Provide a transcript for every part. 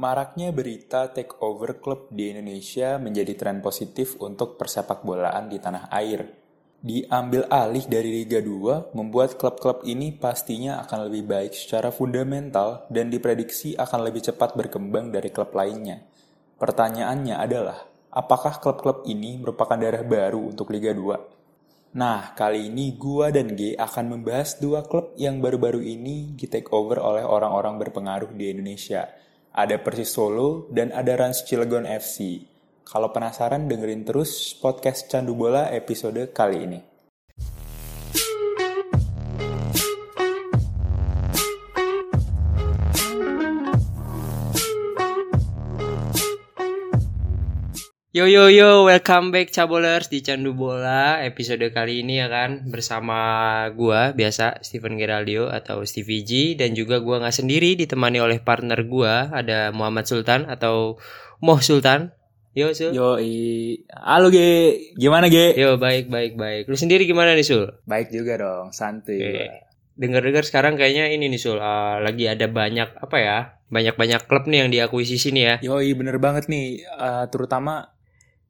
Maraknya berita takeover klub di Indonesia menjadi tren positif untuk persepak bolaan di tanah air. Diambil alih dari Liga 2 membuat klub-klub ini pastinya akan lebih baik secara fundamental dan diprediksi akan lebih cepat berkembang dari klub lainnya. Pertanyaannya adalah, apakah klub-klub ini merupakan darah baru untuk Liga 2? Nah, kali ini gua dan G akan membahas dua klub yang baru-baru ini di take over oleh orang-orang berpengaruh di Indonesia. Ada Persis Solo dan ada Rans Cilegon FC. Kalau penasaran dengerin terus podcast Candu Bola episode kali ini. Yo yo yo, welcome back Cabolers di Candu Bola episode kali ini ya kan bersama gua biasa Steven Geraldio atau Stevie G dan juga gua nggak sendiri ditemani oleh partner gua ada Muhammad Sultan atau Moh Sultan. Yo Sul. Yo, i... halo G, gimana G? Yo baik baik baik. Lu sendiri gimana nih Sul? Baik juga dong, santuy. Oke. gua. Dengar-dengar sekarang kayaknya ini nih Sul, uh, lagi ada banyak apa ya? Banyak-banyak klub nih yang diakuisisi nih ya. Yoi, bener banget nih, eh, terutama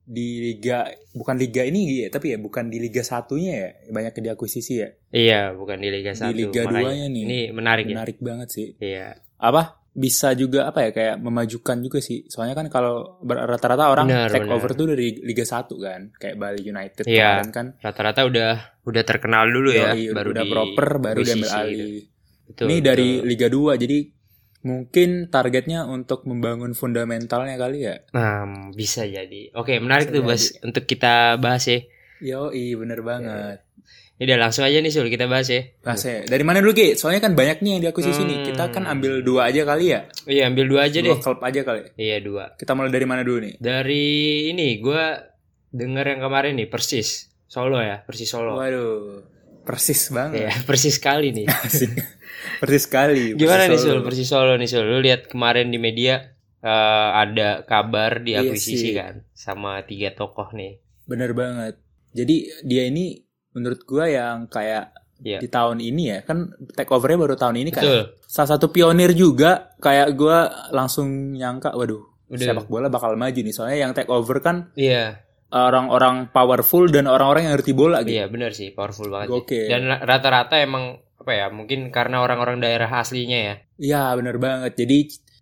di liga bukan liga ini ya, tapi ya bukan di liga satunya ya, banyak diakuisisi ya. Iya, bukan di Liga 1. Di Liga duanya nih. Ini menarik, Menarik banget sih. ya. Iya. Apa? Bisa juga apa ya kayak memajukan juga sih. Soalnya kan kalau rata-rata orang Benar, take benar. over tuh dari Liga 1 kan, kayak Bali United Iya. kemarin kan. Rata-rata udah udah terkenal dulu ya, Yoi, baru udah di proper baru diambil alih. gitu. Betul, Ini betul. dari Liga 2 jadi mungkin targetnya untuk membangun fundamentalnya kali ya. Nah, bisa jadi. Oke, menarik Bisa tuh Bas untuk kita bahas ya. Yo, bener banget. Ini udah langsung aja nih Sul kita bahas ya. Bahasnya. Dari mana dulu Ki? Soalnya kan banyak nih yang diakuisisi nih. Hmm. Kita kan ambil dua aja kali ya. Iya, ambil dua aja dua deh. klub aja kali. Iya, dua. Kita mulai dari mana dulu nih? Dari ini gua denger yang kemarin nih Persis Solo ya, Persis Solo. Waduh, persis banget. Iya, persis sekali nih. Persis sekali. Gimana nih Persis Sul, Solo. Persis Solo nih Sul. Lu lihat kemarin di media eh, ada kabar Iya diakuisisi sih. kan sama tiga tokoh nih. Bener banget. Jadi dia ini menurut gua yang kayak Iya. di tahun ini ya kan take overnya baru tahun ini kan. Betul. Salah satu pionir juga kayak gua langsung nyangka, waduh, Udah. sepak bola bakal maju nih. Soalnya yang take over kan Iya. Orang-orang powerful dan orang-orang yang ngerti bola gitu. Iya benar sih, powerful banget. Gokil. Dan rata-rata emang apa ya? Mungkin karena orang-orang daerah aslinya ya. Iya bener banget. Jadi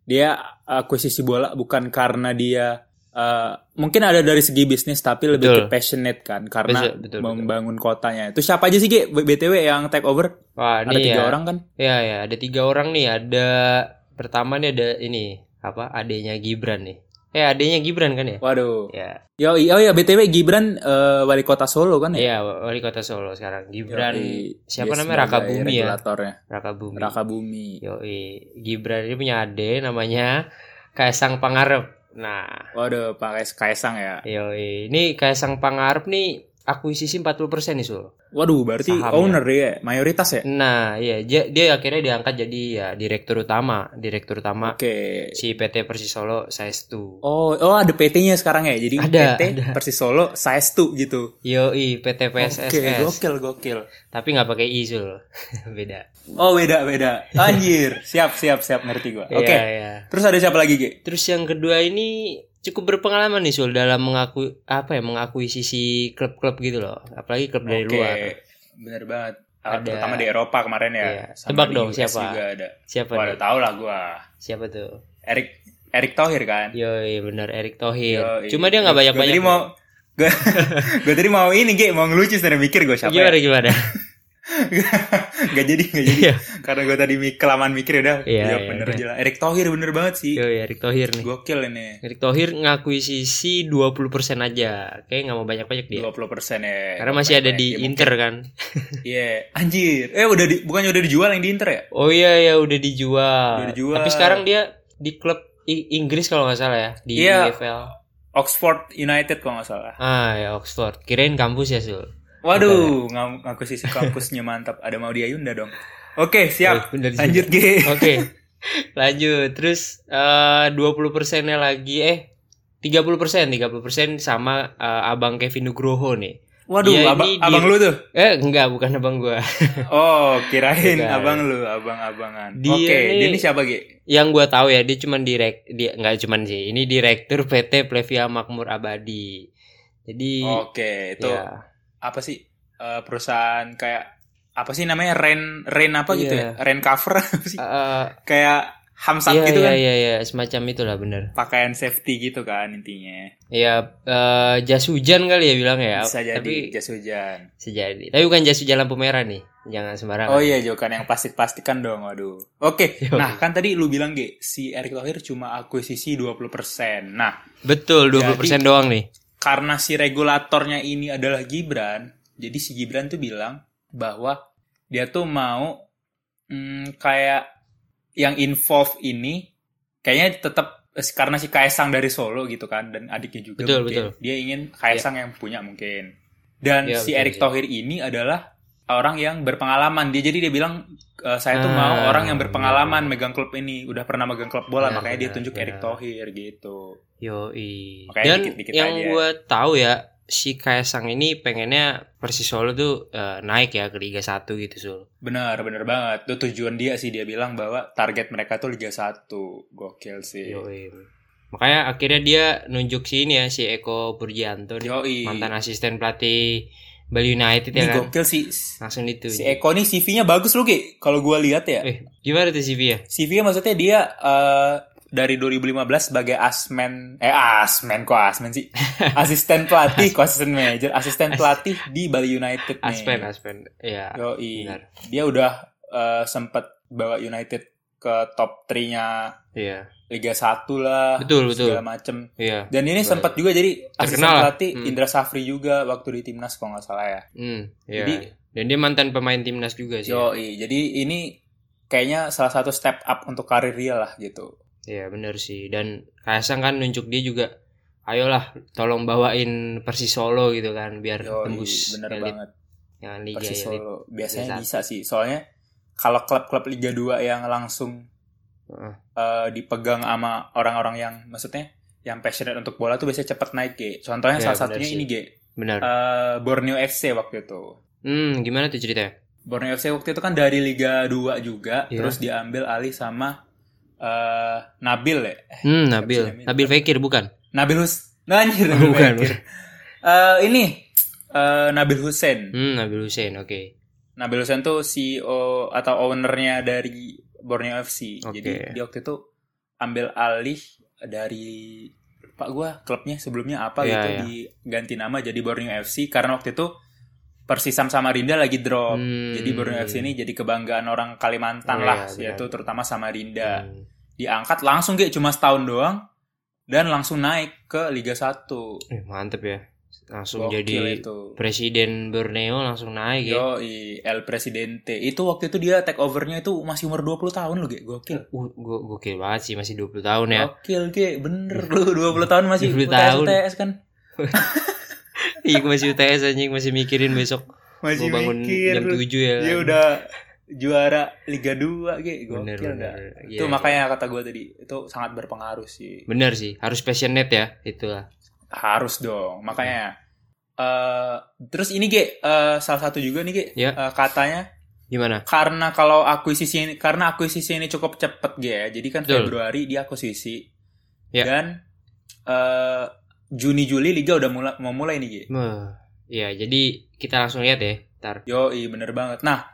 dia akuisisi bola bukan karena dia eh, mungkin ada dari segi bisnis tapi lebih Betul. ke passionate kan karena Betul, betul, betul. membangun kotanya. Itu siapa aja sih Ki? btw yang take over? Wah, Ada tiga ya. orang kan? Ya ya, ada tiga orang nih. Ada pertama nih ada ini apa? Adanya Gibran nih. Eh, adanya Gibran kan ya? Waduh. Ya. Yo, oh ya btw Gibran eh, wali kota Solo kan ya? Iya, wali kota Solo sekarang. Gibran Yoi. siapa Dia namanya Raka Bumi ya? Raka Bumi. Raka Bumi. Yoi. Gibran ini punya ade namanya Kaisang Pangarep. Nah, Waduh, Pak Kais- Kaisang ya. yoi. Ini Kaisang Pangarep nih akuisisi 40% nih, Sul. Waduh, berarti Sahamnya. owner ya, mayoritas ya? Nah, iya, dia, dia akhirnya diangkat jadi ya direktur utama, direktur utama Oke. si PT Persis Solo Saestu. Oh, oh ada PT-nya sekarang ya. Jadi Ada, PT ada. Persis Solo Saestu gitu. Yoi, PT PSSS. Oke, gokil gokil. Tapi nggak pakai I, Sul. Beda. Oh, beda beda. Anjir, siap siap siap ngerti gua. Oke. Iya, iya. Terus ada siapa lagi, Ge? Terus yang kedua ini cukup berpengalaman nih Sul dalam mengaku apa ya mengakuisisi klub-klub gitu loh. Apalagi klub dari Oke, luar. Bener banget. Ada- Terutama di Eropa kemarin ya. Iya. Tebak dong, US siapa? Juga ada. Siapa Wah, tau lah gua. Siapa tuh? Erik Erik Thohir kan? Yoi, bener Erick Thohir. Yoi. Cuma dia nggak Gua- banyak-banyak. Gua tadi mau gue gue tadi mau ini Ge, mau ngelucu sebenarnya mikir gue siapa gimana ya? gimana? gak jadi gak jadi Iya. karena gue tadi kelamaan mikir udah Iya, iya, iya, bener iya. aja lah Erik Thohir bener banget sih Yoi, Erick Thohir nih. gokil ini Erick Thohir ngakuisisi 20% aja. Kayak nggak mau banyak-banyak dia. 20 persen ya Karena masih ada di Ya, Inter kan. Iya, anjir. Eh udah di, bukannya udah dijual yang di Inter ya? Oh iya ya udah dijual. Udah dijual. Tapi sekarang dia di klub Inggris kalau nggak salah ya di Iya. EFL. Oxford United kalau nggak salah. Ah ya Oxford. Kirain kampus ya Sul. Waduh, ngam- ngaku sisi kampusnya mantap. Ada mau Yunda dong. Oke, siap. Oh. Lanjut G. Oke. Lanjut. Terus eh 20 persennya lagi eh 30 persen, 30 persen sama eh, abang Kevin Nugroho nih. Waduh, Dia abang, ini di- abang lu tuh. Eh enggak, bukan abang gua. Oh, kirain Bukan. abang lu, abang-abangan. Dia Oke, nih- dia ini siapa, Ge? Yang gua tahu ya, dia cuman direk dia enggak cuman sih. Ini direktur PT Plevia Makmur Abadi. Jadi Oke, itu ya, apa sih? Eh, perusahaan kayak apa sih namanya? Ren Ren apa gitu Iya. ya? Ren cover apa sih? eh, kayak hamsat iya, gitu iya, kan. iya, iya, semacam itulah bener. Pakaian safety gitu kan intinya. Ya eh, jas hujan kali ya bilang ya. Bisa jadi Tapi jas hujan. bisa jadi. Tapi bukan jas hujan lampu merah nih. Jangan sembarangan. Oh iya, bukan yang plastik-plastikan dong, waduh. Oke, Yo. nah kan tadi lu bilang, Ge, si Erick Thohir cuma akuisisi 20%. Nah, Betul, 20% doang nih. Karena si regulatornya ini adalah Gibran, jadi si Gibran tuh bilang bahwa dia tuh mau hmm, kayak yang involve ini kayaknya tetap eh, karena si Kaisang dari Solo gitu kan dan adiknya juga Betul, mungkin betul. dia ingin Kaisang yang punya mungkin. Dan Iya, si betul, Erick. Thohir ini adalah orang yang berpengalaman. Dia jadi dia bilang "Eh, saya tuh Ah, mau orang yang berpengalaman benar. megang klub ini, udah pernah megang klub bola, makanya dia tunjuk Erick benar. Thohir gitu. Yoi. Makanya Dan dikit-dikit yang aja. gue tahu ya, si Kaisang ini pengennya Persis Solo tuh eh, naik ya ke Liga 1 gitu, Sul. Benar, benar banget. Itu tujuan dia sih dia bilang bahwa target mereka tuh Liga 1. Gokil sih. Yoi. Makanya akhirnya dia nunjuk si ini ya, si Eko Purgianto nih, Yoi. mantan asisten pelatih Bali United Ini ya kan. gokil sih. Langsung itu. Si Eko nih CV-nya bagus loh, Ki. Kalau gua lihat ya. Eh, gimana tuh CV ya? CV-nya maksudnya dia eh, dari 2015 sebagai asmen eh asmen kok asmen sih. asisten pelatih, kok asisten manager, asisten pelatih di Bali United nih. Aspen, Aspen. Iya. Yoi. benar. Dia udah eh, sempet bawa United ke top 3-nya Iya. Liga 1 lah. Betul, betul. Segala macem. Iya. Dan ini Betul. sempat juga jadi asisten pelatih Hmm. Indra Safri juga waktu di timnas kalau nggak salah ya. Hmm, iya. Jadi- dan dia mantan pemain timnas juga sih. Yoi, jadi ini kayaknya salah satu step up untuk karir dia lah gitu. Iya bener sih dan Kaisang kan nunjuk dia juga ayolah tolong bawain Persis Solo gitu kan biar Yoi, tembus bener elit banget. yang Liga Persis elit. Solo biasanya Liga bisa sih, soalnya kalau klub-klub Liga 2 yang langsung Heeh. eh, dipegang sama orang-orang yang maksudnya yang passionate untuk bola tuh biasanya cepet naik, Ge. Contohnya Iya, salah bener satunya sih. ini, Ge. Benar. Eh, Borneo FC waktu itu. hmm, gimana tuh ceritanya? Borneo FC waktu itu kan dari Liga 2 juga, Iya. terus diambil alih sama eh, Nabil ya. Hmm, Nabil. Nabil Fekir bukan? Nabil Hus. Nah, anjir, Nabil Bukan, Fekir. Eh, ini eh, Nabil Hussein. Hmm, Nabil Hussein. Oke. Nabil Hussein tuh CEO atau ownernya dari Borneo FC. Oke. Jadi dia waktu itu ambil alih dari Pak gua klubnya sebelumnya apa Iya, gitu iya. diganti nama jadi Borneo FC karena waktu itu Persisam Samarinda lagi drop. Hmm. Jadi Borneo FC ini jadi kebanggaan orang Kalimantan Iya, lah, benar. yaitu terutama Samarinda. Hmm. Diangkat langsung kayak cuma setahun doang dan langsung naik ke Liga 1. Eh, mantep ya. Langsung Gokil jadi itu. presiden Borneo langsung naik ya. Yo, El Presidente. Itu waktu itu dia take overnya itu masih umur 20 tahun loh, Ge. Gokil. Uh, gua gokil banget sih masih 20 tahun ya. Gokil, Ge. Bener lu 20 tahun masih 20 UTS, tahun. UTS kan. Iya, masih UTS anjing masih mikirin besok Masih mau bangun mikir. jam 7 ya. Dia kan? udah juara Liga 2, Ge. Bener, Gokil bener. dah. Iya, Itu iya. makanya kata gue tadi, itu sangat berpengaruh sih. Bener sih, harus passionate ya, itulah. Harus dong. Makanya eh terus ini Ge, eh, salah satu juga nih Ge, Ya. eh, katanya Gimana? karena kalau akuisisi ini karena akuisisi ini cukup cepet Ge ya. Jadi kan Betul. Februari dia akuisisi. Ya. Dan eh Juni Juli liga udah mulai mau mulai nih Ge. Meh, Ya, jadi kita langsung lihat ya, ntar. Yo, bener banget. Nah,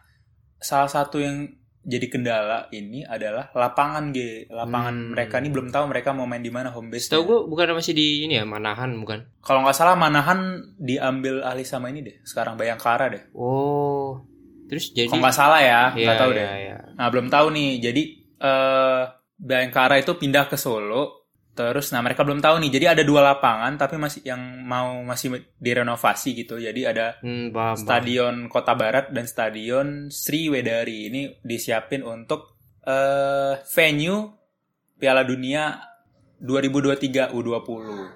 salah satu yang jadi kendala ini adalah lapangan G. Lapangan Hmm. mereka ini belum tahu mereka mau main di mana home base. Tahu gue bukan masih di ini ya, Manahan bukan? Kalau nggak salah Manahan diambil alih sama ini deh. Sekarang Bayangkara deh. Oh. Terus jadi Kalau nggak salah ya, nggak Iya, tahu iya, deh. iya. Nah, belum tahu nih. Jadi eh Bayangkara itu pindah ke Solo. Terus nah mereka belum tahu nih. Jadi ada dua lapangan tapi masih yang mau masih direnovasi gitu. Jadi ada Hmm, paham, paham. Stadion Kota Barat dan Stadion Sriwedari ini disiapin untuk eh venue Piala Dunia 2023 U20.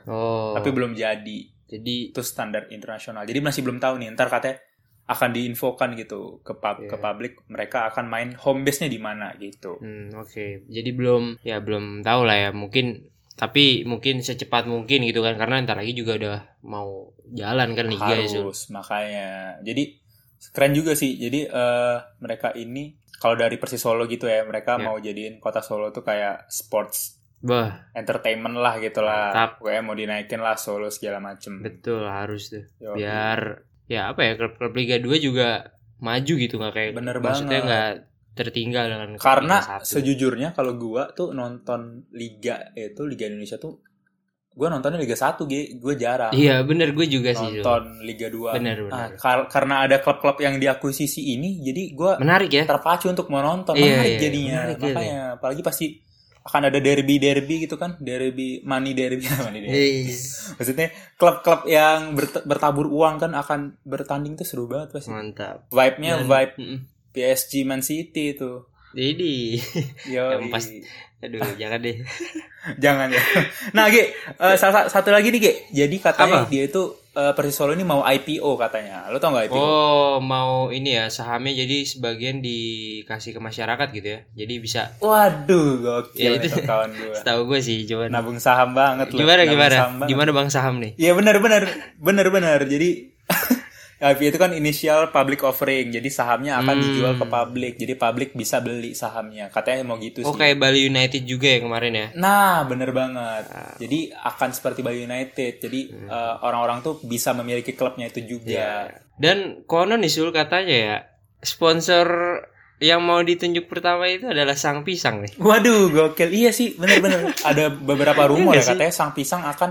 Oh. Tapi belum jadi. jadi Itu standar internasional. Jadi masih belum tahu nih. Ntar katanya akan diinfokan gitu ke pub- Iya. ke publik mereka akan main home base-nya di mana gitu. hmm, oke. Jadi belum ya belum tahu lah ya. Mungkin Tapi mungkin secepat mungkin gitu kan karena ntar lagi juga udah mau jalan kan liga ya Sul. harus makanya jadi keren juga sih jadi eh, mereka ini kalau dari Persis Solo gitu ya mereka Ya. mau jadiin kota Solo tuh kayak sports Bah, entertainment lah gitu lah Mantap. pokoknya mau dinaikin lah Solo segala macem betul harus tuh. Yoi. Biar ya apa ya klub-klub Liga 2 juga maju gitu nggak kayak Bener maksudnya nggak tertinggal dengan karena Liga 1. sejujurnya kalau gua tuh nonton liga itu liga Indonesia tuh gua nontonnya liga 1 G gue jarang Iya bener gue juga sih Sul. nonton liga 2 Bener bener. kar- karena ada klub-klub yang diakuisisi ini jadi gua Menarik ya. terpacu untuk mau nonton Iya, menarik iya, jadinya menarik, iya, makanya apalagi pasti akan ada derby derby gitu kan derby money derby money derby Yes. maksudnya klub-klub yang bert- bertabur uang kan akan bertanding tuh seru banget pasti Mantap. vibe-nya Dan- vibe Mm-mm. PSG Man City itu Jadi, Yang pas- aduh jangan deh. jangan ya nah Ge eh, salah satu lagi nih Ge jadi katanya Apa? dia itu eh, Persis Solo ini mau IPO katanya lo tau nggak IPO Oh mau ini ya sahamnya jadi sebagian dikasih ke masyarakat gitu ya. Jadi bisa. waduh gokil Ya, itu. kawan gue Tahu gue sih cuman. nabung saham banget gimana gimana? saham banget. Gimana bang saham nih? Iya benar benar benar benar. Jadi IPO itu kan initial public offering. Jadi sahamnya akan Hmm. dijual ke publik. Jadi publik bisa beli sahamnya. Katanya mau gitu Oh sih. kayak Bali United juga ya kemarin ya. Nah, bener banget. Ah. Jadi akan seperti Bali United. Jadi eh, orang-orang tuh bisa memiliki klubnya itu juga. Iya. Dan konon nih Sul katanya ya sponsor yang mau ditunjuk pertama itu adalah Sang Pisang nih. Waduh, gokil. Iya sih, bener-bener. Ada beberapa rumor Iya ya nggak sih? katanya Sang Pisang akan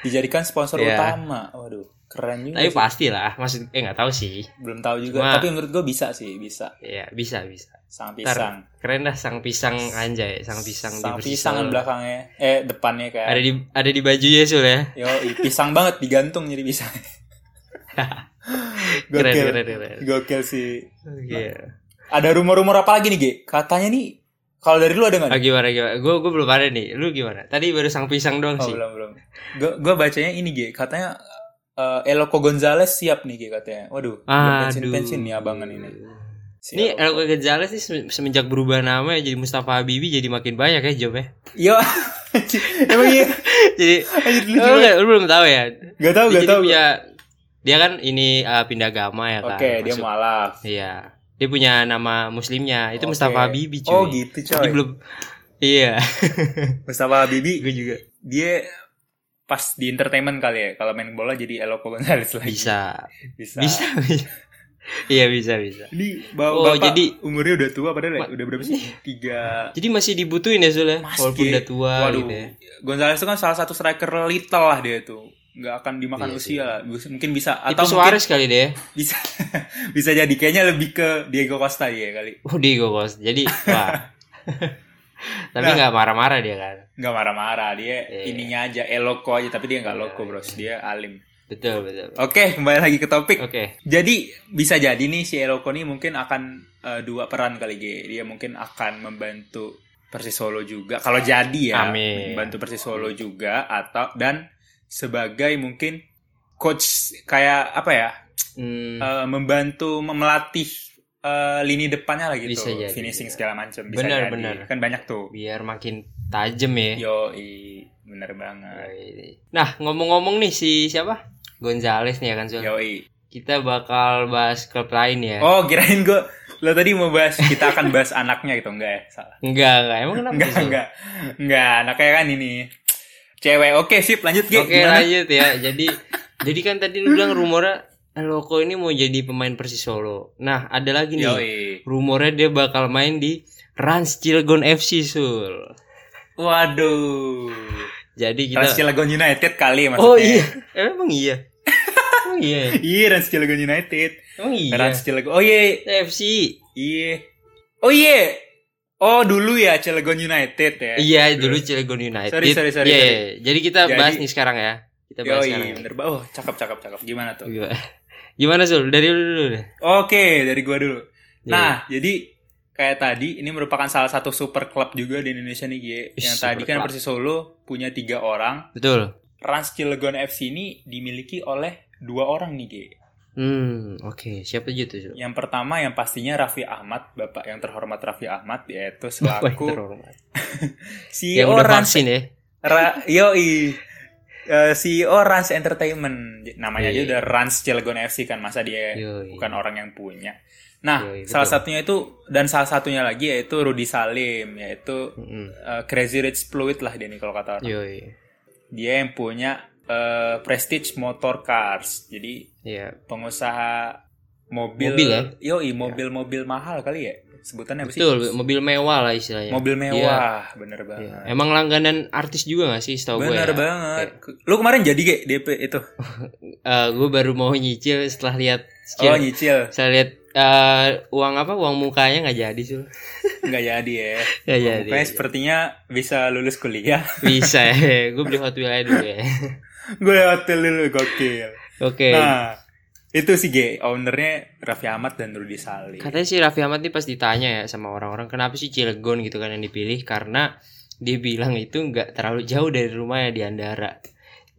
dijadikan sponsor Iya. utama. Waduh, keren juga. Tapi sih. pasti lah, maksud eh nggak tahu sih. Belum tahu juga. Cuma- Tapi menurut gue bisa sih, bisa. Ya bisa bisa. Sang Ntar Pisang. keren dah Sang Pisang anjay, Sang Pisang Sang di pisang kan belakangnya, eh depannya kayak. Ada di ada di bajunya Sul ya. Yo, pisang banget digantung jadi pisang. Keren Gokil. keren keren. Gokil sih. Iya. Ada rumor-rumor apa lagi nih, Ge? Katanya nih kalau dari lu ada nggak? Nih? gimana gimana? Gue gue belum ada nih. Lu gimana? Tadi baru Sang Pisang doang Oh, sih. belum, belum. Gue gue bacanya ini, Ge. Katanya eh, Eloko Gonzalez siap nih, katanya. Waduh, pensiun-pensiun nih abangan ini. Si Ini Eloko. Elko Gonzalez nih sem- semenjak berubah nama ya jadi Mustafa Habibi jadi makin banyak ya jobnya. Yo. Emang iya? jadi oh, enggak, lu belum tahu ya. Gak tau, Dia gak tau. punya dia kan ini uh, pindah agama ya kan. Oke, dia Masuk- mualaf. Iya. Dia punya nama muslimnya itu Oke. Mustafa Habibi cuy. Oh, gitu, coy. Jadi belum Iya, Mustafa Habibi gue juga dia pas di entertainment kali ya kalau main bola jadi Eloko Gonzalez lagi bisa. bisa, Bisa. bisa. Iya, bisa, bisa. ini bapak, Oh, bapak jadi- umurnya udah tua padahal ya? Udah berapa sih tiga Jadi masih dibutuhin ya Zul ya, Mas, walaupun udah tua waduh gitu ya. Gonzalez itu kan salah satu striker little lah dia tuh nggak akan dimakan Iya usia lah. mungkin bisa Tipe atau mungkin Suarez kali deh. bisa bisa jadi kayaknya lebih ke Diego Costa ya kali Oh, Diego Costa. Jadi, wah. Tapi Nah. nggak marah-marah dia kan. nggak marah-marah dia Iya. ininya aja eloko aja tapi dia nggak Iya, loko bros dia alim Betul, betul. oke kembali lagi ke topik Oke. Jadi bisa jadi nih si Eloko nih mungkin akan eh, dua peran kali G. Dia mungkin akan membantu Persis Solo juga. Kalau jadi ya, Amin. membantu Persis Solo juga atau dan sebagai mungkin coach kayak apa ya? Hmm, eh, membantu melatih eh, lini depannya lah gitu. Bisa jadi, Finishing bisa. segala macam bisa Benar, jadi. benar. Kan banyak tuh. biar makin tajam ya. Yo, bener banget. Nah, ngomong-ngomong nih si siapa? Gonzales nih ya kan Zul. Yoi. Kita bakal bahas klub lain ya. Oh, kirain gue lo tadi mau bahas kita akan bahas anaknya gitu enggak ya? Salah. Enggak, enggak. Emang kenapa Enggak, sih, enggak. Enggak, anaknya kan ini. Cewek. Oke, sip, lanjut. Oke, Gimana? lanjut ya. Jadi jadi kan tadi lu bilang rumornya Loko ini mau jadi pemain Persis Solo. Nah, ada lagi nih. Yoi. Rumornya dia bakal main di Rans Cilegon FC Sul. Waduh. Jadi kita Rans Cilegon United kali maksudnya. Oh iya, emang iya. emang iya. ya? Iya, Rans Cilegon United. Emang iya. Rans Cilegon. Oh iya. FC. Iya. Oh iya. Oh, dulu ya Cilegon United ya. Iya, dulu Cilegon United. Sorry, sorry, sorry, Iya, sorry. iya. Jadi kita Jadi- bahas nih sekarang ya. Kita bahas Yoi, sekarang. ya. bener. Oh, cakep, cakep, cakep. Gimana tuh? Gimana? Gimana Sul? Dari lu dulu deh. Oke, dari gua dulu. Iya. Nah, jadi kayak tadi ini merupakan salah satu super club juga di Indonesia nih, Gie. Yang super tadi kan club. Persis Solo punya tiga orang. Betul. Rans Cilegon FC ini dimiliki oleh dua orang nih, Gie. Hmm, oke. Siapa aja tuh? Yang pertama yang pastinya Raffi Ahmad, Bapak yang terhormat Raffi Ahmad yaitu Bapak yang selaku terhormat. CEO Yang udah vaksin ya. Ra, yoi. Eh, CEO Rans Entertainment namanya aja Iya. udah Rans Cilegon FC kan masa dia Yoi. bukan orang yang punya. Nah, Yoi, salah betul. satunya itu dan salah satunya lagi yaitu Rudy Salim yaitu Mm-mm. eh, Crazy Rich Fluid lah dia nih kalau kata orang. Yoi. Dia yang punya eh, Prestige Motor Cars. Jadi Iya. pengusaha mobil, Mobil ya? Yoi, mobil-mobil mahal kali ya. Sebutannya apa sih? Betul, mobil mewah lah istilahnya. Mobil Iya. mewah, bener Iya. banget. Emang langganan artis juga gak sih setahu gue Bener ya? banget. Lu kemarin jadi gak DP itu? gue baru mau nyicil setelah lihat Oh, nyicil. Saya lihat eh, uang apa uang mukanya nggak jadi sul. Nggak jadi ya. Nggak jadi. Pokoknya sepertinya bisa lulus kuliah. Bisa ya. Gue beli Hot Wheels aja dulu ya. Gue lewat dulu gokil. Oke. Nah, itu sih G, ownernya Raffi Ahmad dan Rudy Salim. Katanya si Raffi Ahmad nih pas ditanya ya sama orang-orang kenapa sih Cilegon gitu kan yang dipilih karena dia bilang itu nggak terlalu jauh dari rumahnya di Andara.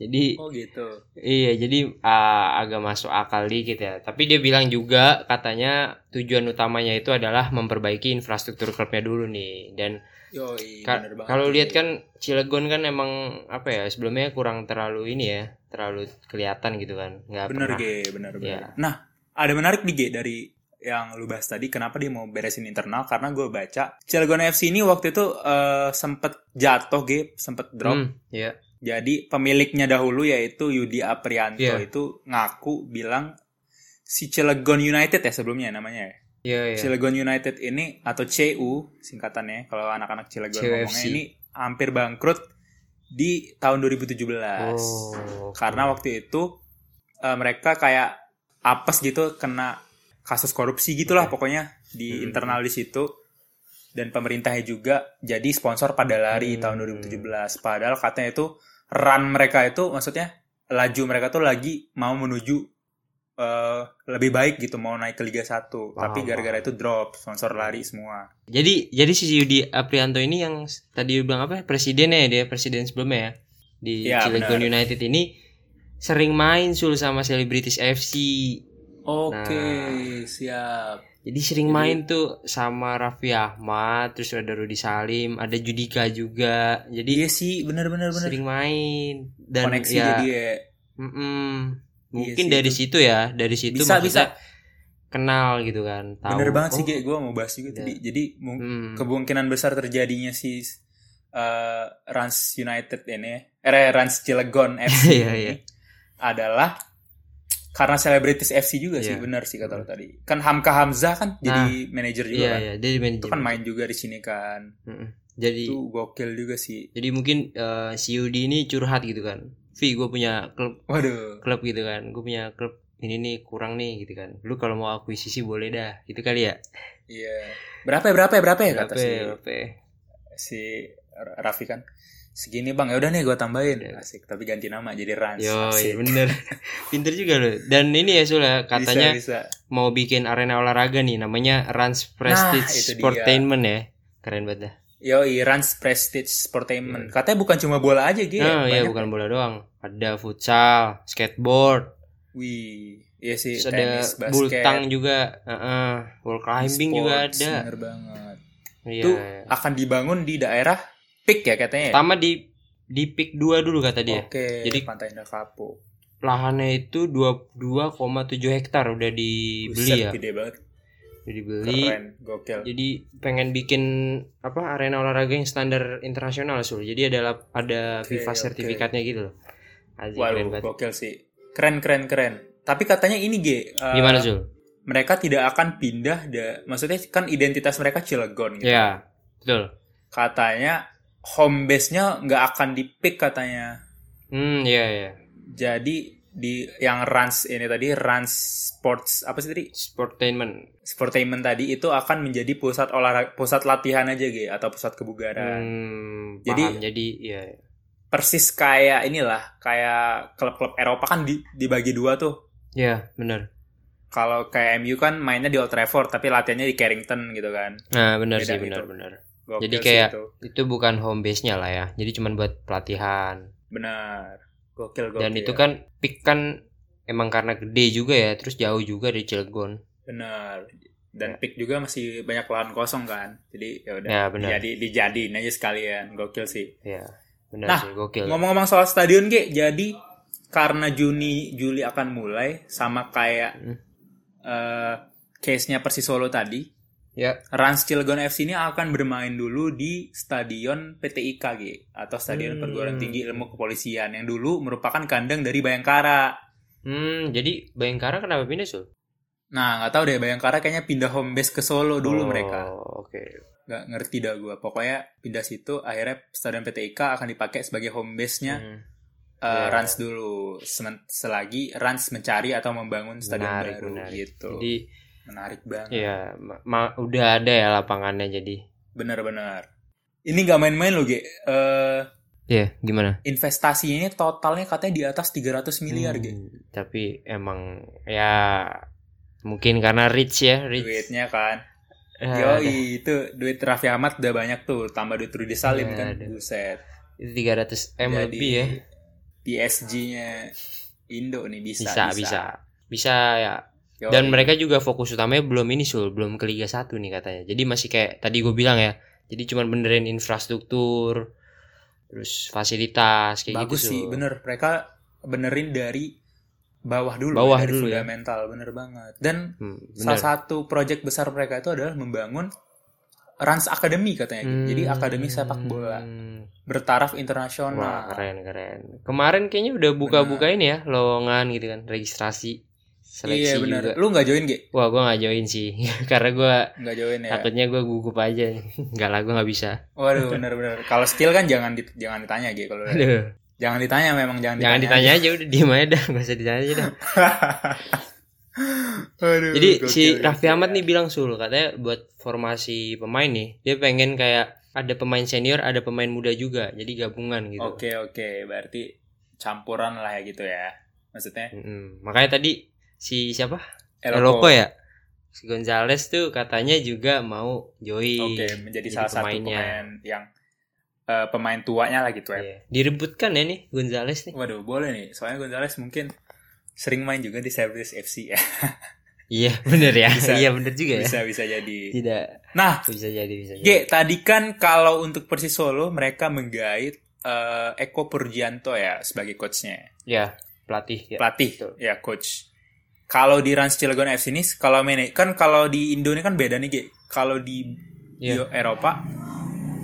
Jadi Oh gitu. iya jadi ah, agak masuk akal dikit ya. Tapi dia bilang juga katanya tujuan utamanya itu adalah memperbaiki infrastruktur klubnya dulu nih dan Yoi, Ka- kalau lihat kan Cilegon kan emang apa ya sebelumnya kurang terlalu ini ya terlalu kelihatan gitu kan nggak bener pernah G, bener bener. Iya. Nah, ada menarik nih G dari yang lu bahas tadi kenapa dia mau beresin internal karena gue baca Cilegon FC ini waktu itu eh, sempet jatuh G, sempet drop. Hmm, ya Jadi pemiliknya dahulu yaitu Yudi Aprianto Iya. itu ngaku bilang si Cilegon United ya sebelumnya namanya ya. Iya iya Cilegon United ini atau CU singkatannya kalau anak-anak Cilegon CUFC. ngomongnya ini hampir bangkrut di tahun 2017. oh Karena waktu itu eh, mereka kayak apes gitu kena kasus korupsi gitulah pokoknya di Hmm. internal di situ dan pemerintahnya juga jadi sponsor pada lari Hmm. tahun 2017 padahal katanya itu run mereka itu maksudnya laju mereka tuh lagi mau menuju eh, lebih baik gitu mau naik ke Liga 1 tapi Paham, gara-gara itu drop sponsor lari semua. Jadi jadi si Yudi Aprianto ini yang tadi bilang apa ya? Presidennya ya dia presiden sebelumnya ya di Iya, Cilegon. United ini sering main sul sama selebritis FC oke Nah. siap. Jadi sering Jadi- main tuh sama Raffi Ahmad terus ada Rudi Salim ada Judika juga. Jadi iya sih bener-bener bener sering main. Dan koneksi ya jadi ya. Mm-mm. Iya mungkin sih, dari itu. situ ya dari situ bisa bisa kenal gitu kan tahu Bener banget sih, oh, Ge. Gue mau bahas juga Iya. tadi. Jadi, mu- hmm, kemungkinan besar terjadinya si uh, Rans United ini, eh, Rans Cilegon FC Iya, ini iya. adalah karena selebritis FC juga sih, Iya. benar sih kata lo tadi. Kan Hamka Hamzah kan jadi manajer juga iya kan. iya dia di Itu kan main juga di sini kan. Mm-mm. jadi Itu gokil juga sih. jadi mungkin eh, si Yudi ini curhat gitu kan Vi gue punya klub Waduh. klub gitu kan gue punya klub ini nih kurang nih gitu kan lu kalau mau akuisisi boleh dah gitu kali ya Iya. Berapa ya, berapa ya, berapa ya kata Berapa si, ya, berapa ya? si Raffi kan. Segini bang, ya udah nih gue tambahin. Iya. Asik, tapi ganti nama jadi Rans. Yo, Asik. iya bener. Pinter juga loh. Dan ini ya Sul ya, katanya bisa, bisa. mau bikin arena olahraga nih namanya Rans Prestige Nah, itu dia. Sportainment ya. Keren banget dah. Yo, Rans Prestige Sportainment. Katanya bukan cuma bola aja gitu. Nah, iya bukan bola doang. Ada futsal, skateboard, Wih, iya sih. terus ada basket, bultang juga, Heeh. wall climbing juga ada. Bener banget. Iya. Itu akan dibangun di daerah Pik ya katanya. ya? Pertama di di pick 2 dulu kata dia. Oke, Jadi- Pantai Indah Kapuk. Lahannya itu 22,7 hektar udah dibeli Buset, ya. gede banget. Udah dibeli. Keren, gokil. Jadi pengen bikin apa arena olahraga yang standar internasional Sul. Jadi ada ada FIFA oke. sertifikatnya gitu loh. Keren Waduh, banget. gokil sih. Keren, keren, keren. Tapi katanya ini, G. eh, Gimana Sul? Mereka tidak akan pindah, da- maksudnya kan identitas mereka Cilegon gitu. Ya, betul. Katanya home base-nya nggak akan di pick katanya. Hmm, iya iya. Jadi di yang Rans ini tadi Rans Sports apa sih tadi Sportainment. Sportainment tadi itu akan menjadi pusat olahraga pusat latihan aja gitu atau pusat kebugaran Hmm, Jadi- paham. jadi iya. iya. persis kayak inilah kayak klub-klub Eropa kan di, dibagi dua tuh Iya, benar. kalau kayak MU kan mainnya di Old Trafford tapi latihannya di Carrington gitu kan Nah, benar sih, gitu. benar benar. Gokil Jadi kayak- itu. Itu bukan home base-nya lah ya. Jadi cuma buat pelatihan. benar gokil gokil Dan itu kan pick kan emang karena gede juga ya, terus jauh juga dari Cilegon. benar dan pick juga masih banyak lahan kosong kan jadi ya udah Ya, benar. jadi dijadiin aja sekalian gokil sih Ya. benar Nah, sih gokil Ngomong-ngomong soal stadion, Ge, jadi karena Juni Juli akan mulai sama kayak Hmm. eh, case-nya Persis Solo tadi, ya Rans Cilegon FC ini akan bermain dulu di Stadion PTIK, Ge, atau Stadion Hmm. Perguruan Tinggi Ilmu Kepolisian yang dulu merupakan kandang dari Bayangkara. hmm jadi Bayangkara kenapa pindah sul Nah, nggak tahu deh Bayangkara kayaknya pindah home base ke Solo dulu Oh, mereka. oke Nggak ngerti dah gue. Pokoknya pindah situ, akhirnya Stadion PTIK akan dipakai sebagai home base-nya Hmm, eh, Ya. Rans dulu. Selagi Rans mencari atau membangun stadion menarik baru menarik gitu. jadi menarik banget. ya ma- ma- udah ada ya lapangannya jadi Bener-bener. Ini nggak main-main loh, Ge. Eh, ya gimana investasinya ini totalnya katanya di atas 300 miliar, Ge. Hmm, tapi emang ya mungkin karena rich ya rich Duitnya kan. Ya, Yoi, itu duit Raffi Ahmad udah banyak tuh. Tambah duit Rudy Salim Ya, kan. ada. Buset. itu 300 m Jadi, lebih ya PSG-nya Indo nih bisa. bisa bisa bisa ya Dan mereka juga fokus utamanya belum ini sul belum ke Liga 1 nih katanya jadi masih kayak tadi gue bilang ya jadi cuma benerin infrastruktur terus fasilitas kayak bagus gitu sih, Sul. bener. Mereka benerin dari bawah dulu, Bawah dari dulu ya. fundamental, bener banget. Dan Hmm, salah bener. satu proyek besar mereka itu adalah membangun Rans Academy katanya. gitu. Jadi Hmm. akademi sepak bola bertaraf Wah internasional. keren keren. Kemarin kayaknya udah buka-buka ini ya lowongan gitu kan registrasi seleksi Iya bener. juga. Lu nggak join Ge? Wah gue nggak join sih karena gue Nggak join ya? takutnya gue gugup aja. Nggak lah gue nggak bisa. Waduh bener-bener. Kalau skill kan jangan di- jangan ditanya Ge. Kalau jangan ditanya memang jangan, jangan ditanya aja udah diem aja dah nggak usah ditanya aja dah. Aduh, Jadi gokil, si. Raffi Ahmad nih bilang sul katanya buat formasi pemain nih dia pengen kayak ada pemain senior ada pemain muda juga jadi gabungan gitu. Oke oke, berarti campuran lah ya gitu ya. Maksudnya Mm-mm. Makanya tadi si siapa? Eloko. Eloko ya. Si Gonzales tuh katanya juga mau join. Oke, menjadi Jadi salah satu pemainnya. pemain yang eh, pemain tuanya lah gitu ya. Iya. Direbutkan ya nih Gonzales nih. Waduh, boleh nih. Soalnya Gonzales mungkin sering main juga di Service FC ya. Iya bener ya. Bisa. iya bener juga ya. bisa bisa jadi. Tidak Nah, bisa jadi bisa jadi. G, tadi kan kalau untuk Persis Solo mereka menggait eh, Eko Purgianto ya sebagai coachnya. Ya pelatih ya. Pelatih betul. ya coach. Kalau di Rans Cilegon FC ini kalau manaj kan kalau di Indo ini kan beda nih G. Kalau di di Eropa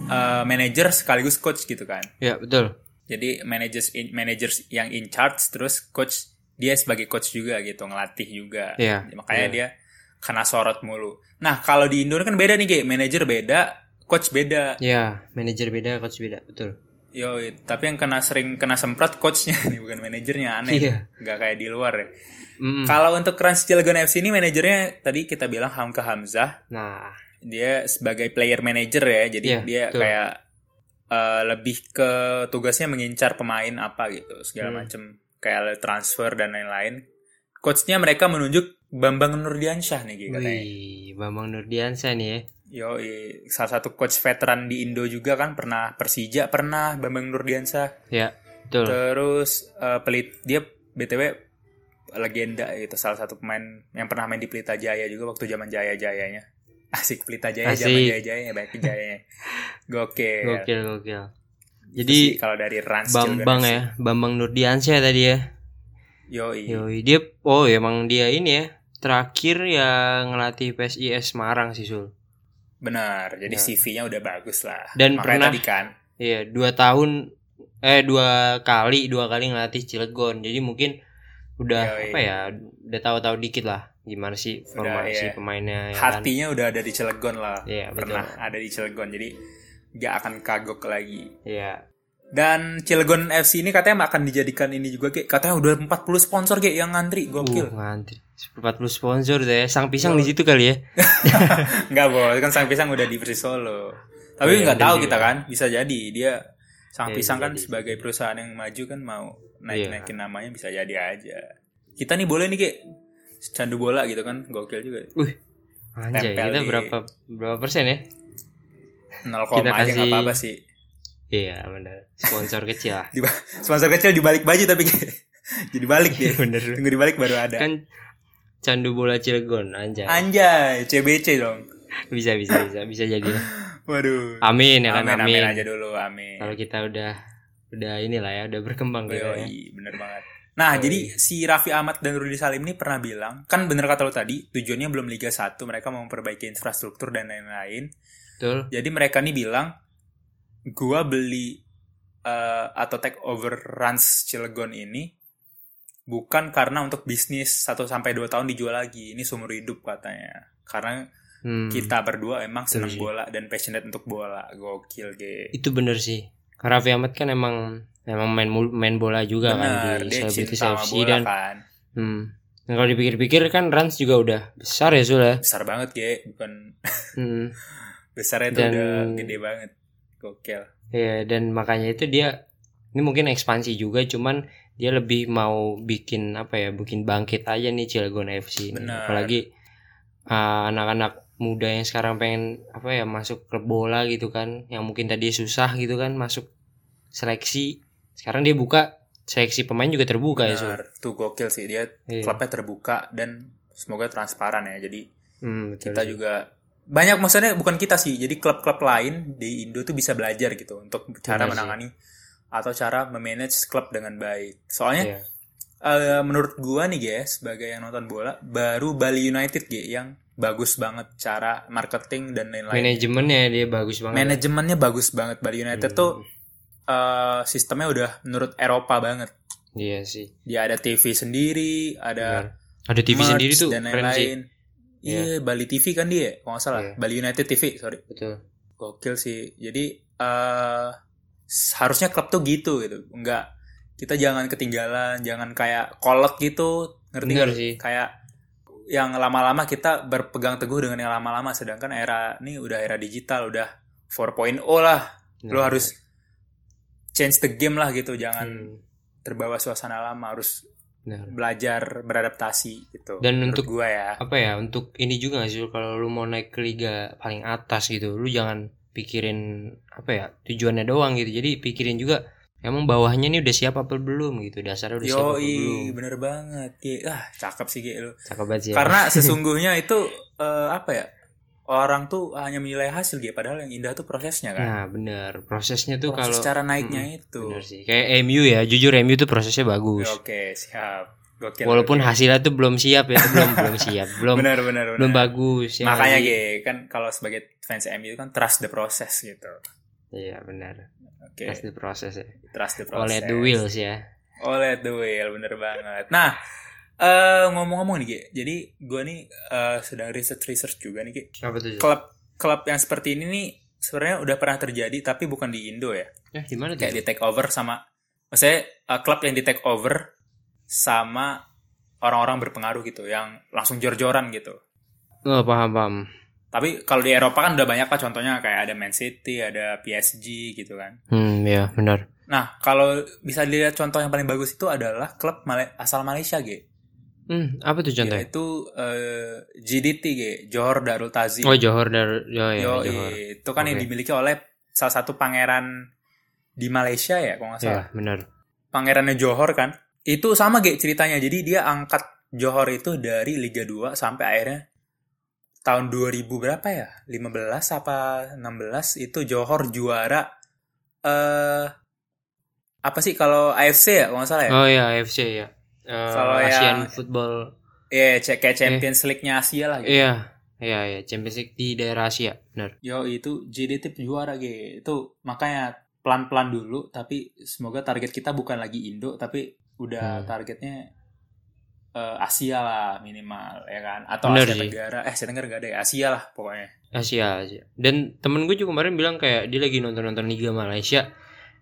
eh, manajer sekaligus coach gitu kan. Ya betul. Jadi managers in, managers yang in charge terus coach dia sebagai coach juga gitu ngelatih juga. Iya, Makanya iya. dia kena sorot mulu. Nah kalau di Indo kan beda nih G, manajer beda, coach beda. Ya manajer beda coach beda betul. Yo, tapi yang kena sering kena semprot coachnya nih bukan manajernya aneh. Iya. Nggak kayak di luar ya. Mm-mm. Kalau untuk Rans Cilegon FC ini manajernya tadi kita bilang Hamka Hamzah, Nah dia sebagai player manager ya. Jadi Iya, dia betul. kayak eh, lebih ke tugasnya mengincar pemain apa gitu, segala Hmm. macem kayak transfer dan lain-lain. Coachnya mereka menunjuk Bambang Nurdiansyah nih gitu katanya. Wih Bambang Nurdiansyah nih ya. Yo, salah satu coach veteran di Indo juga kan pernah Persija pernah Bambang Nurdiansyah. Ya betul. Terus eh, pelit dia BTW legenda gitu salah satu pemain yang pernah main di Pelita Jaya juga waktu zaman Jaya-jayanya. Asik Pelita Jaya Asik. zaman Jaya-jayanya baik Jayanya. Gokil. Gokil gokil. Itu Jadi sih kalau dari Rans Bambang ya, Bambang Nurdiansyah tadi ya. Yoi. Yoi, dia oh emang dia ini ya. Terakhir ya ngelatih PSIS Semarang sih Sul. Benar. Jadi Ya. CV-nya udah bagus lah. Dan Makanya pernah- tadi kan Iya, dua tahun eh dua kali dua kali ngelatih Cilegon. Jadi mungkin udah Yoi. apa ya, udah tahu-tahu dikit lah gimana sih formasi iya. pemainnya ya kan. hatinya udah ada di Cilegon lah. Iya, Pernah betul. ada di Cilegon. Jadi gak akan kagok lagi. Iya. Dan Cilegon FC ini katanya akan dijadikan ini juga kayak katanya udah 40 sponsor kayak yang ngantri gokil. Uh, ngantri. 40 sponsor deh. Sang pisang di situ kali ya. Enggak bos, kan Sang Pisang udah di Persis Solo. Tapi Oh, iya, nggak bener tahu juga. kita kan, bisa jadi dia Sang Iya, Pisang kan jadi. sebagai perusahaan yang maju kan mau naik-naikin Iya. namanya bisa jadi aja. Kita nih boleh nih kayak candu bola gitu kan, gokil juga. Wih. Anjay, Tempel kita di- berapa berapa persen ya? 0, Kita aja kasih- apa-apa sih. Iya, benar. Sponsor kecil lah. Di sponsor kecil dibalik baju tapi jadi balik dia. Bener. Tunggu dibalik baru ada. Kan Candu Bola Cilegon, anjay. Anjay, CBC dong. Bisa bisa bisa bisa jadi. Waduh. Amin ya kan amin, amin. amin aja dulu, amin. Kalau kita udah udah inilah ya udah berkembang gitu ya. Bener banget. Nah, Yoi. jadi si Raffi Ahmad dan Rudi Salim ini pernah bilang, kan bener kata lo tadi, tujuannya belum Liga 1, mereka mau memperbaiki infrastruktur dan lain-lain. Betul. Jadi mereka nih bilang, gua beli eh, atau take over Rans Cilegon ini bukan karena untuk bisnis 1 sampai 2 tahun dijual lagi. Ini seumur hidup katanya. Karena Hmm. kita berdua emang senang bola dan passionate untuk bola. Gokil, ge. Itu bener sih. Karena Raffi Ahmad kan emang emang main main bola juga kan Bener, di dia Celebrities cinta sama FC bola dan kan. hmm. Dan kalau dipikir-pikir kan Rans juga udah besar ya Sul ya. Besar banget, ge. Bukan Hmm. besarnya itu Dan- udah gede banget. Gokil. Iya dan makanya itu dia ini mungkin ekspansi juga cuman dia lebih mau bikin apa ya bikin bangkit aja nih Cilegon FC ini. Benar. apalagi uh, anak-anak muda yang sekarang pengen apa ya masuk klub bola gitu kan yang mungkin tadi susah gitu kan masuk seleksi sekarang dia buka seleksi pemain juga terbuka ya Sul. Benar. Tuh gokil sih. Dia Iya. klubnya terbuka dan semoga transparan ya. Jadi Hmm, betul kita sih. juga banyak maksudnya bukan kita sih. Jadi klub-klub lain di Indo tuh bisa belajar gitu untuk cara Benar sih. menangani atau cara memanage klub dengan baik. Soalnya Iya. eh, menurut gua nih guys, sebagai yang nonton bola, baru Bali United G yang bagus banget cara marketing dan lain-lain. manajemennya dia bagus banget Manajemennya bagus banget Bali United Hmm. tuh eh, sistemnya udah menurut Eropa banget. iya sih Dia ada TV sendiri, ada Benar. ada TV merch sendiri tuh dan keren sih lain-lain. Iya, Bali TV kan dia, kalau nggak salah. Iya. Bali United TV, sorry. betul Gokil sih. Jadi eh harusnya klub tuh gitu gitu. Enggak kita jangan ketinggalan, jangan kayak kolot gitu. Ngerti Bener nggak? sih. Kayak yang lama-lama kita berpegang teguh dengan yang lama-lama sedangkan era ini udah era digital, udah 4.0 lah. Lo Nah, harus change the game lah gitu, jangan hmm, terbawa suasana lama, harus benar. belajar beradaptasi gitu. Dan Menurut untuk- gua ya. apa ya untuk ini juga gak sih kalau lu mau naik ke liga paling atas gitu lu jangan pikirin apa ya tujuannya doang gitu jadi pikirin juga emang bawahnya nih udah siap apa belum gitu dasarnya udah siap apa belum bener banget. Ki. Ah, cakep sih Ki lu. cakep banget sih ya. Karena sesungguhnya itu eh, apa ya? Orang tuh hanya menilai hasil gitu, padahal yang indah tuh prosesnya kan. nah bener prosesnya tuh Proses kalau cara naiknya Mm-mm, itu. bener sih kayak MU ya jujur MU tuh prosesnya bagus Ya, Oke, siap. Gokil. walaupun gokil. hasilnya tuh belum siap ya belum belum siap belum benar benar belum benar. bagus ya Makanya Ki, kan kalau sebagai fans MU kan trust the process gitu. iya benar Oke, pasti proses ya trust the process. oleh the wheels ya let the wheel, bener banget. Nah, eh ngomong-ngomong nih, Ki. Jadi gue nih eh, sedang research-research juga nih, Ki. apa tuh? Klub klub yang seperti ini nih sebenarnya udah pernah terjadi tapi bukan di Indo ya. eh di mana tuh Kayak di take over sama maksudnya eh, klub yang di take over sama orang-orang berpengaruh gitu yang langsung jor-joran gitu. oh paham paham Tapi kalau di Eropa kan udah banyak lah contohnya kayak ada Man City, ada PSG gitu kan. hmm ya benar Nah, kalau bisa dilihat contoh yang paling bagus itu adalah klub asal Malaysia, G. Hmm, apa tuh contohnya? Yaitu eh, GDT, G. Johor Darul Tazim. Oh Johor dar, oh, ya, Yo, Johor. itu kan yang Oke. dimiliki oleh salah satu pangeran di Malaysia ya, kalau nggak salah. Ya, benar. Pangerannya Johor kan. Itu sama G ceritanya. Jadi dia angkat Johor itu dari Liga 2 sampai akhirnya tahun 2000 berapa ya? 15 apa 16 itu Johor juara eh apa sih kalau AFC ya kalau nggak salah ya? Oh ya AFC ya. Eh, Kalau Asian yang- Football. Iya, cek kayak Champions League-nya Asia lah gitu. Iya, iya ya Champions League di daerah Asia, benar. Yo itu JDT juara G. Itu makanya pelan-pelan dulu tapi semoga target kita bukan lagi Indo tapi udah Hmm. targetnya eh, Asia lah minimal ya kan atau Bener Asia sih. Tenggara eh Asia Tenggara gak ada ya Asia lah pokoknya Asia Asia. Dan temen gue juga kemarin bilang kayak dia lagi nonton-nonton Liga Malaysia.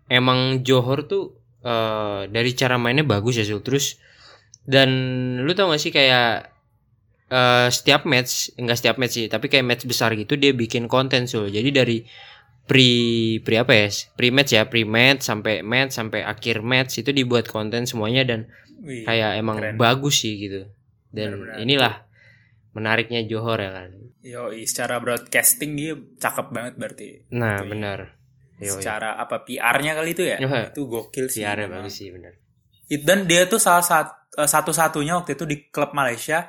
Emang Johor tuh eh, dari cara mainnya bagus ya Zul. Terus dan lu tau gak sih kayak eh, setiap match enggak setiap match sih tapi kayak match besar gitu dia bikin konten Zul. Jadi dari pre pre apa ya pre match ya pre match sampai match sampai akhir match itu dibuat konten semuanya dan Wih, kayak emang keren. bagus sih gitu dan Benar-benar. inilah menariknya Johor ya kan yo secara broadcasting dia cakep banget berarti nah Gitu ya. benar Yoi. secara apa PR-nya kali itu ya Iya. itu gokil sih PR-nya bagus sih benar dan dia tuh salah sat- eh, satu-satunya waktu itu di klub Malaysia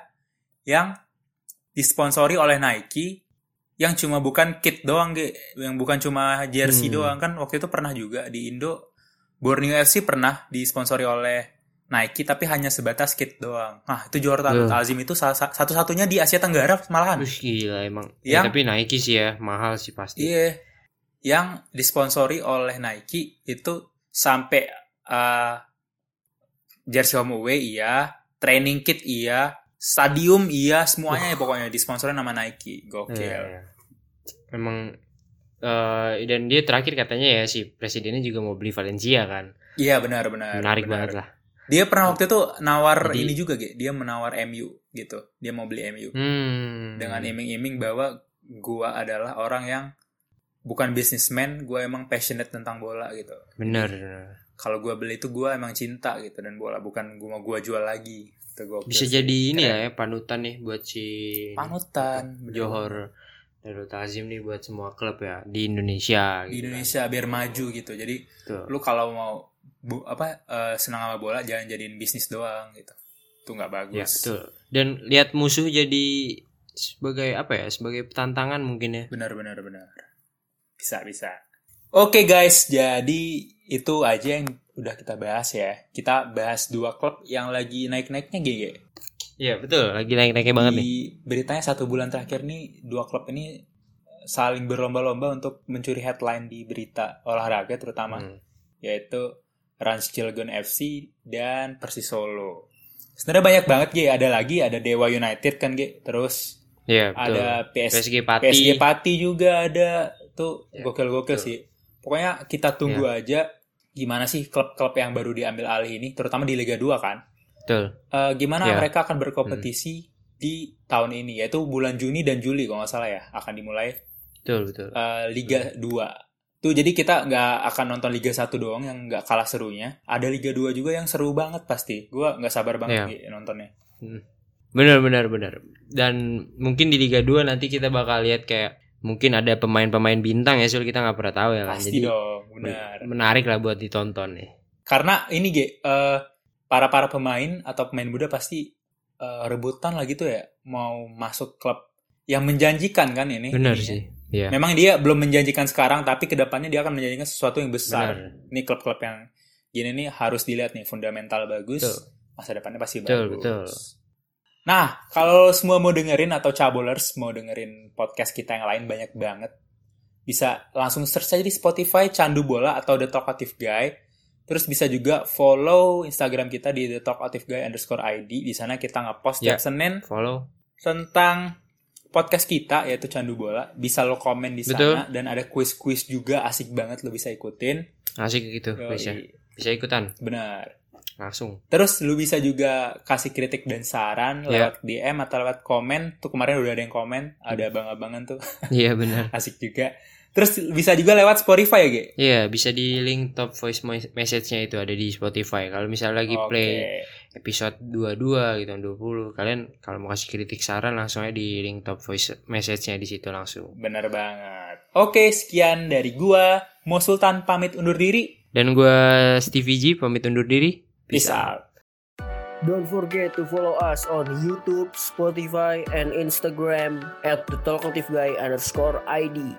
yang disponsori oleh Nike yang cuma bukan kit doang Ge. yang bukan cuma jersey Hmm. doang kan waktu itu pernah juga di Indo Borneo FC pernah disponsori oleh Nike tapi hanya sebatas kit doang. Nah, itu Jordan Loh. Azim itu satu-satunya di Asia Tenggara malahan. Wih, gila emang. Ya, tapi Nike sih ya, mahal sih pasti. Iya. Yang disponsori oleh Nike itu sampai uh, jersey home away iya, training kit iya, stadium iya, semuanya ya pokoknya disponsori nama Nike. Gokil. Iya, iya. Emang eh dan dia terakhir katanya ya si presidennya juga mau beli Valencia kan. Iya benar benar. Menarik benar. banget lah. Dia pernah waktu itu nawar Jadi- ini juga, Ge. Dia menawar MU gitu. Dia mau beli MU. Hmm. Dengan iming-iming bahwa gua adalah orang yang bukan bisnismen, gua emang passionate tentang bola gitu. Bener. Kalau gua beli itu gua emang cinta gitu dan bola bukan gua mau gua jual lagi. Itu gokil Bisa sih. jadi ini Keren. ya, ya panutan nih buat si panutan. Johor Darul Tazim nih buat semua klub ya di Indonesia. di gitu kan. Indonesia biar maju gitu. Jadi Tuh. lu kalau mau bu, apa eh, senang sama bola jangan jadiin bisnis doang gitu. Itu nggak bagus. Ya betul. Dan lihat musuh jadi sebagai apa ya? Sebagai tantangan mungkin ya. Benar benar benar. Bisa bisa. Oke guys, jadi itu aja yang udah kita bahas ya. Kita bahas dua klub yang lagi naik-naiknya GG. Iya betul. Lagi naik-naiknya banget Di nih. beritanya satu bulan terakhir nih dua klub ini saling berlomba-lomba untuk mencuri headline di berita olahraga terutama Hmm. yaitu Rans Cilegon FC dan Persis Solo. Sebenarnya banyak banget G, ada lagi ada Dewa United kan G, terus Iya betul. ada PS, PSG Pati. PSG Pati juga ada tuh Ya, gokil-gokil betul. sih. Pokoknya kita tunggu aja gimana sih klub-klub yang baru diambil alih ini, terutama di Liga 2 kan. Betul. Eh, gimana Ya. mereka akan berkompetisi di tahun ini, yaitu bulan Juni dan Juli kalau nggak salah ya, akan dimulai Betul betul. eh, Liga 2. Tuh jadi kita nggak akan nonton Liga 1 doang yang nggak kalah serunya. Ada Liga 2 juga yang seru banget pasti. Gua nggak sabar banget. Gi, nontonnya. Benar benar benar. Dan mungkin di Liga 2 nanti kita bakal lihat kayak mungkin ada pemain-pemain bintang ya, Sul kita nggak pernah tahu ya kan. Pasti Jadi dong, benar. menarik lah buat ditonton nih. Karena ini Ge, eh, para para pemain atau pemain muda pasti eh, rebutan lah gitu ya mau masuk klub yang menjanjikan kan ini. Benar ininya. sih. Iya. Memang dia belum menjanjikan sekarang tapi ke depannya dia akan menjanjikan sesuatu yang besar. Benar. Ini klub-klub yang gini nih harus dilihat nih fundamental bagus. Betul. Masa depannya pasti Betul, bagus. betul. Nah, kalau semua mau dengerin atau cabolers mau dengerin podcast kita yang lain banyak banget. Bisa langsung search aja di Spotify Candu Bola atau The Talkative Guy. Terus bisa juga follow Instagram kita di The Talkative Guy underscore ID. Di sana kita nge-post Ya. tiap Senin Follow. tentang podcast kita yaitu Candu Bola. Bisa lo komen di Betul. sana dan ada quiz-quiz juga asik banget lo bisa ikutin. Asik gitu Yoi, bisa. Bisa ikutan Benar. Langsung. Terus lu bisa juga kasih kritik dan saran Ya. lewat DM atau lewat komen. Tuh kemarin udah ada yang komen, ada abang-abangan tuh Iya benar. asik juga. Terus bisa juga lewat Spotify ya, Ge? Iya, bisa di link top voice message-nya itu ada di Spotify. Kalau misalnya lagi Oke. play episode 22 gitu 20, kalian kalau mau kasih kritik saran langsung aja di link top voice message-nya di situ langsung. Bener banget. Oke, sekian dari gua. Mo Sultan pamit undur diri. Dan gua Stevie G pamit undur diri. Peace out. Don't forget to follow us on YouTube, Spotify, and Instagram at the Talkative Guy underscore ID.